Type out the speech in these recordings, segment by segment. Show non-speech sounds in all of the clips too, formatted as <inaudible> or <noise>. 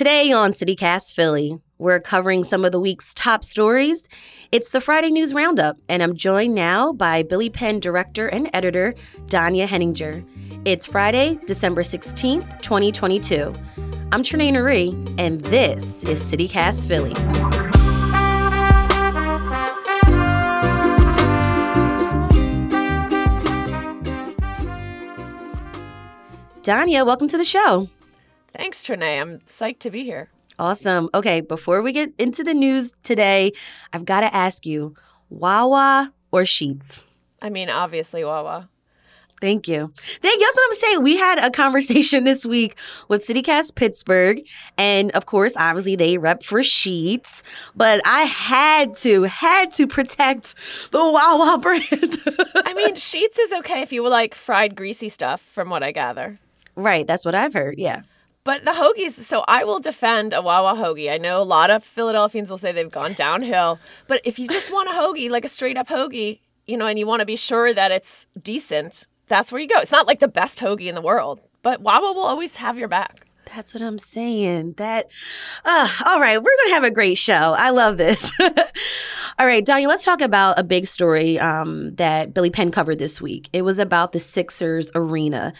Today on CityCast Philly, we're covering some of the week's top stories. It's the Friday News Roundup, and I'm joined now by Billy Penn director and editor Danya Henninger. It's Friday, December 16th, 2022. I'm Trenae Nuri, and this is CityCast Philly. Danya, welcome to the show. Thanks, Trenae. I'm psyched to be here. Awesome. Okay, before we get into the news today, I've got to ask you Wawa or Sheetz? I mean, obviously, Wawa. Thank you. Thank you. That's what I'm saying. We had a conversation <laughs> this week with CityCast Pittsburgh. And of course, obviously, they rep for Sheetz. But I had to, had to protect the Wawa <laughs> brand. I mean, Sheetz is okay if you like fried, greasy stuff, from what I gather. Right. That's what I've heard. Yeah. But the hoagies, so I will defend a Wawa hoagie. I know a lot of Philadelphians will say they've gone downhill. But if you just want a hoagie, like a straight up hoagie, you know, and you want to be sure that it's decent, that's where you go. It's not like the best hoagie in the world, but Wawa will always have your back. That's what I'm saying. That, uh, all right, we're gonna have a great show. I love this. <laughs> all right, Donnie, let's talk about a big story um, that Billy Penn covered this week. It was about the Sixers arena.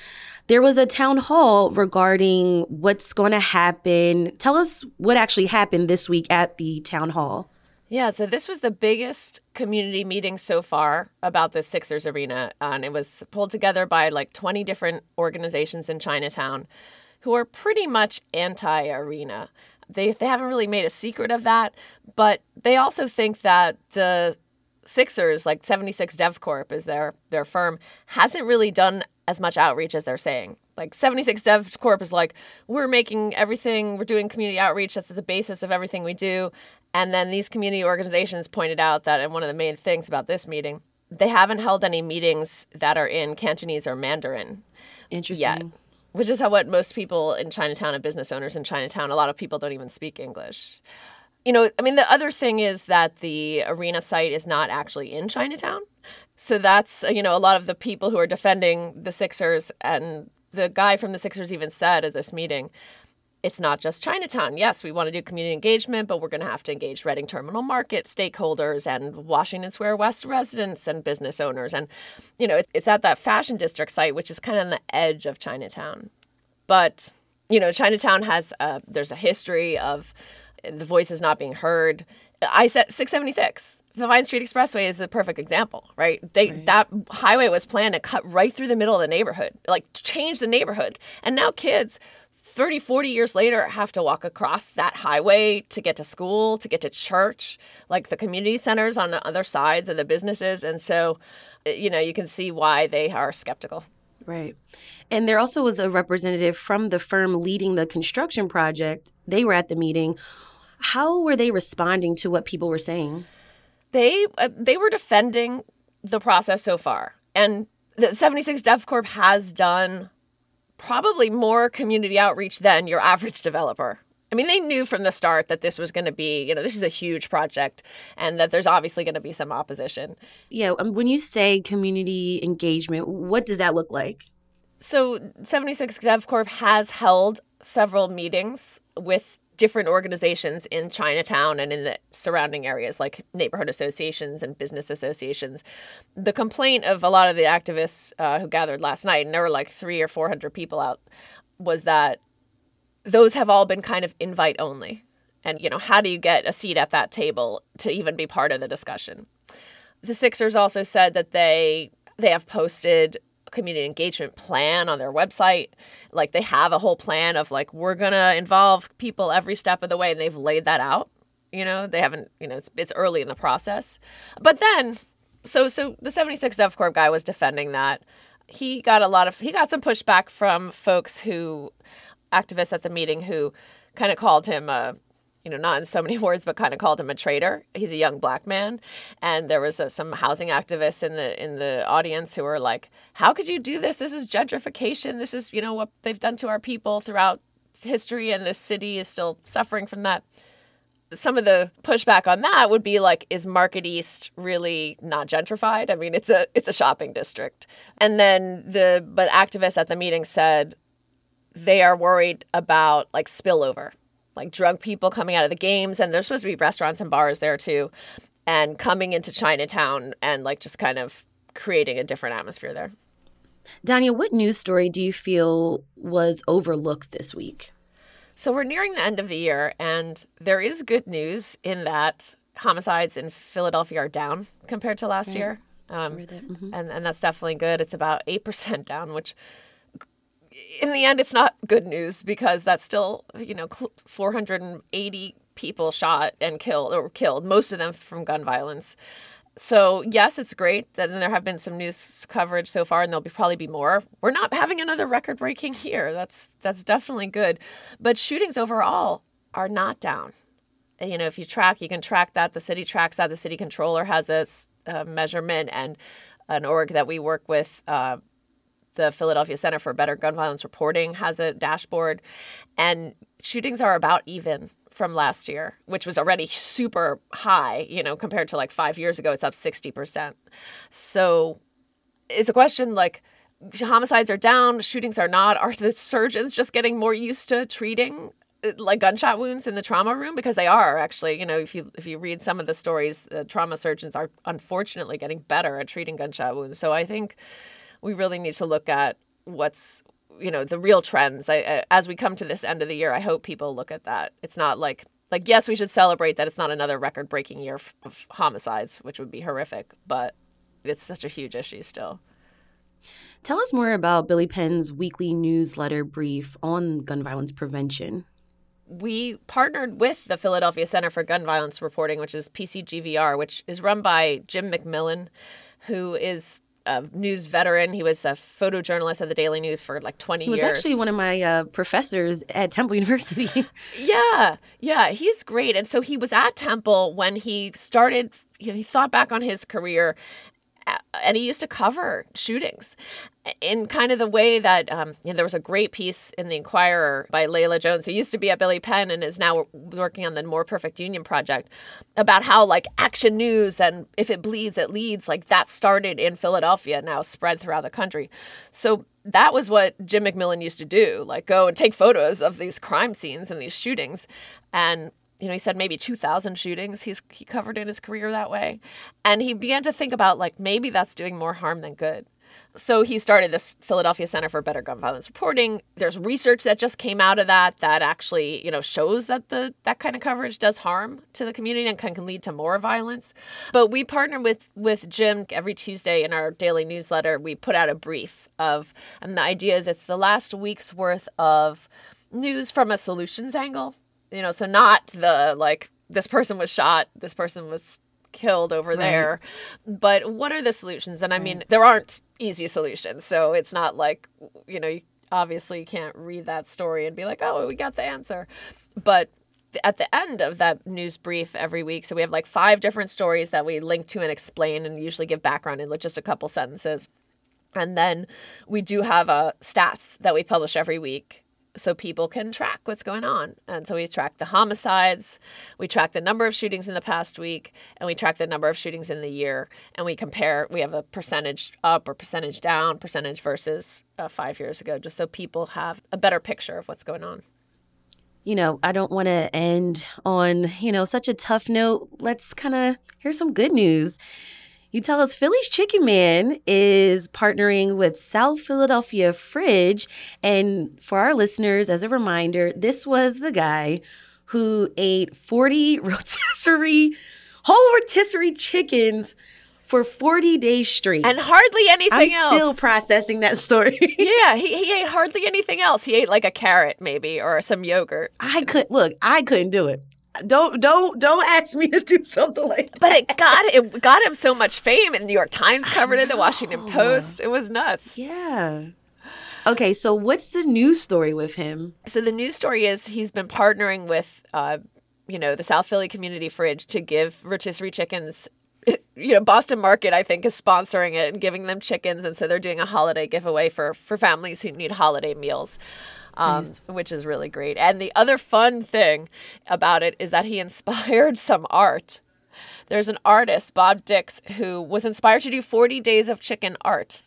There was a town hall regarding what's going to happen. Tell us what actually happened this week at the town hall. Yeah, so this was the biggest community meeting so far about the Sixers arena. And it was pulled together by like 20 different organizations in Chinatown who are pretty much anti arena. They, they haven't really made a secret of that, but they also think that the Sixers, like 76 DevCorp is their their firm, hasn't really done as much outreach as they're saying. Like 76 Dev Corp is like, we're making everything, we're doing community outreach. That's the basis of everything we do. And then these community organizations pointed out that, and one of the main things about this meeting, they haven't held any meetings that are in Cantonese or Mandarin. Interesting. Yet, which is how what most people in Chinatown and business owners in Chinatown, a lot of people don't even speak English. You know, I mean, the other thing is that the arena site is not actually in Chinatown. So that's, uh, you know, a lot of the people who are defending the Sixers and the guy from the Sixers even said at this meeting, it's not just Chinatown. Yes, we want to do community engagement, but we're going to have to engage Reading Terminal Market stakeholders and Washington Square West residents and business owners. And, you know, it's at that fashion district site, which is kind of on the edge of Chinatown. But, you know, Chinatown has, a, there's a history of the voices not being heard. I said 676. The Vine Street Expressway is a perfect example, right? They right. that highway was planned to cut right through the middle of the neighborhood, like change the neighborhood. And now kids 30, 40 years later have to walk across that highway to get to school, to get to church, like the community centers on the other sides of the businesses. And so, eh, you know, you can see why they are skeptical. Right. And there also was a representative from the firm leading the construction project. They were at the meeting how were they responding to what people were saying? They uh, they were defending the process so far, and the 76 DevCorp has done probably more community outreach than your average developer. I mean, they knew from the start that this was going to be, you know, this is a huge project and that there's obviously going to be some opposition. Yeah. Um, when you say community engagement, what does that look like? So, 76 DevCorp has held several meetings with different organizations in Chinatown and in the surrounding areas, like neighborhood associations and business associations. The complaint of a lot of the activists uh, who gathered last night, and there were like three or 400 people out, was that those have all been kind of invite only. And, you know, how do you get a seat at that table to even be part of the discussion? The Sixers also said that they they have posted community engagement plan on their website. Like they have a whole plan of like we're gonna involve people every step of the way, and they've laid that out. You know, they haven't. You know, it's it's early in the process, but then so so the 76 DevCorp guy was defending that. He got a lot of he got some pushback from folks who activists at the meeting who kind of called him a you know, not in so many <laughs> words, but kind of called him a traitor. He's a young black man, and there was uh, some housing activists in the in the audience who were like, "How could you do this? This is gentrification. This is you know what they've done to our people throughout history, and this city is still suffering from that." Some of the pushback on that would be like, "Is Market East really not gentrified? I mean, it's a it's a shopping district." And then the but activists at the meeting said they are worried about like spillover like drunk people coming out of the games, and there's supposed to be restaurants and bars there too, and coming into Chinatown and like just kind of creating a different atmosphere there. Danya, what news story do you feel was overlooked this week? So we're nearing the end of the year, and there is good news in that homicides in Philadelphia are down compared to last year. Um, mm-hmm. and, and that's definitely good. It's about 8% down, which in the end, it's not good news because that's still, you know, 480 people shot and killed or killed, most of them from gun violence. So yes, it's great that there have been some news coverage so far, and there'll be, probably be more. We're not having another record-breaking year. That's that's definitely good, but shootings overall are not down. You know, if you track, you can track that. The city tracks that. The city controller has a, a measurement, and an org that we work with uh, the Philadelphia Center for Better Gun Violence Reporting has a dashboard, and shootings are about even from last year, which was already super high, you know, compared to like five years ago, it's up 60%. So it's a question like homicides are down, shootings are not. Are the surgeons just getting more used to treating like gunshot wounds in the trauma room because they are actually you know if you if you read some of the stories the trauma surgeons are unfortunately getting better at treating gunshot wounds so i think we really need to look at what's you know the real trends. I, I, as we come to this end of the year i hope people look at that. It's not like like yes we should celebrate that it's not another record breaking year of, of homicides which would be horrific but it's such a huge issue still. Tell us more about billy penn's weekly newsletter brief on gun violence prevention. We partnered with the Philadelphia Center for Gun Violence Reporting, which is PCGVR, which is run by Jim MacMillan, who is a news veteran. He was a photojournalist at the Daily News for like 20 years. He was actually one of my uh, professors at Temple <laughs> University. yeah, yeah, he's great. And so he was at Temple when he started, you know, he thought back on his career and he used to cover shootings in kind of the way that um, you know, there was a great piece in the Inquirer by Layla Jones, who used to be at Billy Penn and is now working on the More Perfect Union project, about how like action news and if it bleeds, it leads. Like that started in Philadelphia, now spread throughout the country. So that was what Jim MacMillan used to do, like go and take photos of these crime scenes and these shootings, and you know, he said maybe 2,000 shootings he's he covered in his career that way. And he began to think about like maybe that's doing more harm than good. So he started this Philadelphia Center for Better Gun Violence Reporting. There's research that just came out of that that actually, you know, shows that the that kind of coverage does harm to the community and can, can lead to more violence. But we partner with with Jim every Tuesday in our daily newsletter. We put out a brief of and the idea is it's the last week's worth of news from a solutions angle you know, so not the like this person was shot, this person was killed over right. there. But what are the solutions? And I mean, there aren't easy solutions. So it's not like, you know, you obviously can't read that story and be like, oh, we got the answer. But at the end of that news brief every week, so we have like five different stories that we link to and explain and usually give background in like just a couple sentences. And then we do have a uh, stats that we publish every week so people can track what's going on. And so we track the homicides, we track the number of shootings in the past week, and we track the number of shootings in the year. And we compare, we have a percentage up or percentage down, percentage versus uh, five years ago, just so people have a better picture of what's going on. You know, I don't want to end on, you know, such a tough note. Let's kind of hear some good news. You tell us Philly's Chicken Man is partnering with South Philadelphia Fridge. And for our listeners, as a reminder, this was the guy who ate 40 <laughs> rotisserie, whole rotisserie chickens for 40 days straight. And hardly anything I'm else. still processing that story. <laughs> yeah, he, he ate hardly anything else. He ate like a carrot maybe or some yogurt. I could look, I couldn't do it don't don't don't ask me to do something like that. <laughs> But it got it got him so much fame, and the New York Times covered it, the Washington Post. It was nuts. Yeah. Okay, so what's the news story with him? So the news story is he's been partnering with, uh, you know, the South Philly Community Fridge to give rotisserie chickens. <laughs> You know, Boston Market I think is sponsoring it and giving them chickens, and so they're doing a holiday giveaway for for families who need holiday meals um, nice. which is really great. And the other fun thing about it is that he <laughs> inspired some art. There's an artist, Bob Dix, who was inspired to do 40 days of chicken art.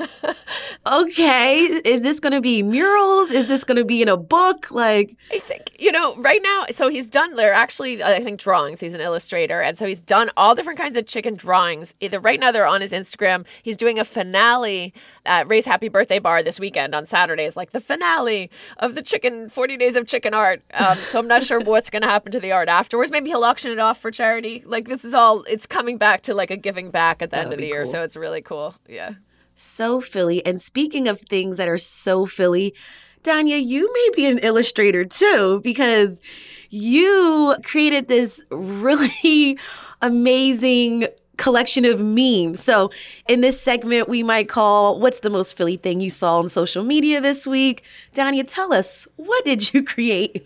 <laughs> okay, is this going to be murals? Is this going to be in a book? Like, I think, you know, right now, so he's done, they're actually, I think, drawings. He's an illustrator. And so he's done all different kinds of chicken drawings. Either right now they're on his Instagram. He's doing a finale at Ray's Happy Birthday Bar this weekend on Saturdays, like the finale of the chicken, 40 days of chicken art. Um, so I'm not sure <laughs> what's going to happen to the art afterwards. Maybe he'll auction it off for charity. Like, this is all, it's coming back to like a giving back at the end of the year. cool. So it's really cool. Yeah. So Philly. And speaking of things that are so Philly, Danya, you may be an illustrator too, because you created this <laughs> really amazing collection of memes. So, in this segment, we might call What's the most Philly thing you saw on social media this week? Danya, tell us, what did you <laughs> create?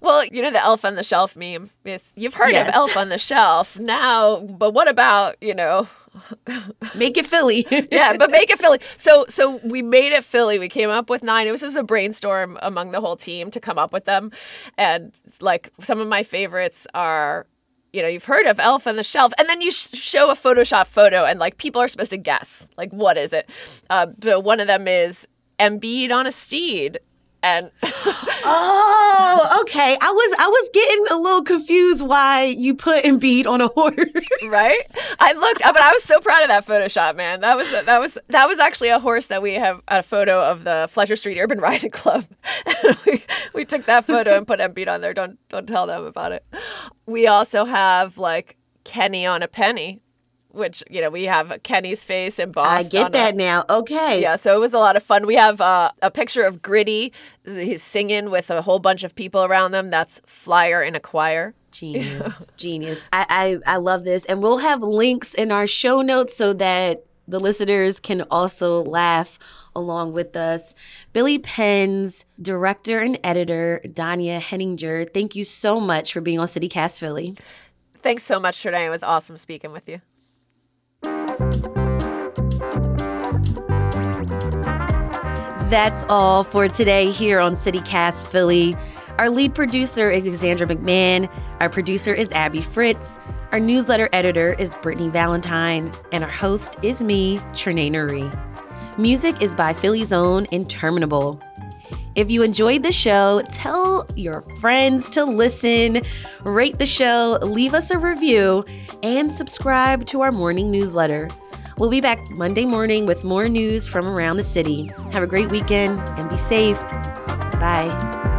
Well, you know the elf on the shelf meme. It's, you've heard Yes. of elf on the shelf now, but what about you know? <laughs> Make it Philly. <laughs> Yeah, but make it Philly. So so we made it Philly. We came up with nine. It was, it was a brainstorm among the whole team to come up with them, and like some of my favorites are. You know, you've heard of Elf on the Shelf, and then you sh- show a Photoshop photo, and like people are supposed to guess, like what is it? Uh, but one of them is Embiid on a steed, and oh, okay. I was I was getting a little confused why you put Embiid on a horse. <laughs> right? I looked, but I was so proud of that Photoshop, man. That was that was that was actually a horse that we have a photo of the Fletcher Street Urban <laughs> Riding Club. <laughs> we, we took that photo and put Embiid on there. Don't don't tell them about it. We also have like Kenney on a penny, which you know we have Kenney's face embossed. I get that A, now. Okay. yeah, so it was a lot of fun. We have uh, a picture of Gritty. He's singing with a whole bunch of people around them. That's Flyer in a choir. Genius. <laughs> Genius. I, I I love this. And we'll have links in our show notes so that the listeners can also laugh along with us. Billy Penn's director and editor, Danya Henninger, thank you so much for being on CityCast Philly. Thanks so much, Trenae. It was awesome speaking with you. That's all for today here on CityCast Philly. Our lead producer is Alexandra McMahon. Our producer is Abby Fritz. Our newsletter editor is Brittany Valentine. And our host is me, Trenae Nuri. Music is by Philly's own Interminable. If you enjoyed the show, tell your friends to listen, rate the show, leave us a review, and subscribe to our morning newsletter. We'll be back Monday morning with more news from around the city. Have a great weekend and be safe. Bye.